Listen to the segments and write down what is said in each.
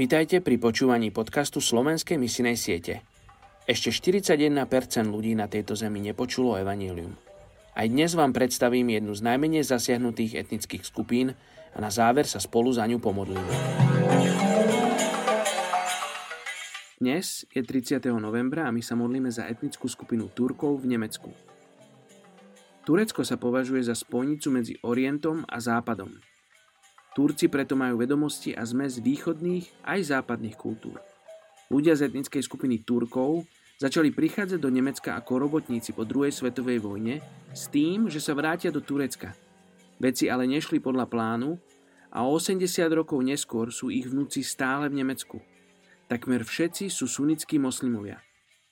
Vítajte pri počúvaní podcastu Slovenskej misinej siete. Ešte 41% ľudí na tejto zemi nepočulo evanílium. Aj dnes vám predstavím jednu z najmenej zasiahnutých etnických skupín a na záver sa spolu za ňu pomodlíme. Dnes je 30. novembra a my sa modlíme za etnickú skupinu Turkov v Nemecku. Turecko sa považuje za spojnicu medzi Orientom a Západom – Turci preto majú vedomosti a zmes východných aj západných kultúr. Ľudia z etnickej skupiny Turkov začali prichádzať do Nemecka ako robotníci po druhej svetovej vojne s tým, že sa vrátia do Turecka. Veci ale nešli podľa plánu a 80 rokov neskôr sú ich vnúci stále v Nemecku. Takmer všetci sú sunnickí moslimovia.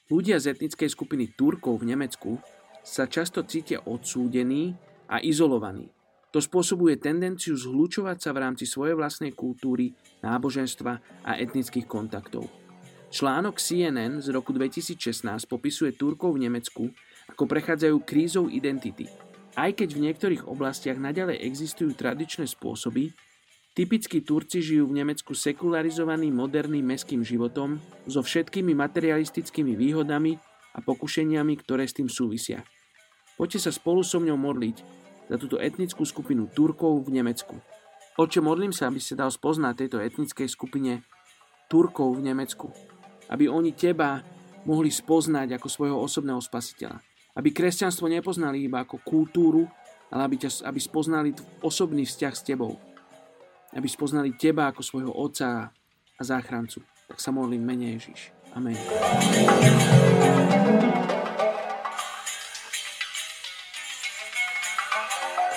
Ľudia z etnickej skupiny Turkov v Nemecku sa často cítia odsúdení a izolovaní. To spôsobuje tendenciu zhlučovať sa v rámci svojej vlastnej kultúry, náboženstva a etnických kontaktov. Článok CNN z roku 2016 popisuje Turkov v Nemecku, ako prechádzajú krízou identity. Aj keď v niektorých oblastiach naďalej existujú tradičné spôsoby, typickí Turci žijú v Nemecku sekularizovaným moderným meským životom so všetkými materialistickými výhodami a pokušeniami, ktoré s tým súvisia. Poďte sa spolu so mňou modliť, za túto etnickú skupinu Turkov v Nemecku. Oče, modlím sa, aby ste dal spoznať tejto etnickej skupine Turkov v Nemecku. Aby oni teba mohli spoznať ako svojho osobného spasiteľa. Aby kresťanstvo nepoznali iba ako kultúru, ale aby, ťa, aby spoznali osobný vzťah s tebou. Aby spoznali teba ako svojho otca a záchrancu. Tak sa modlím mene Ježiš. Amen. Bye.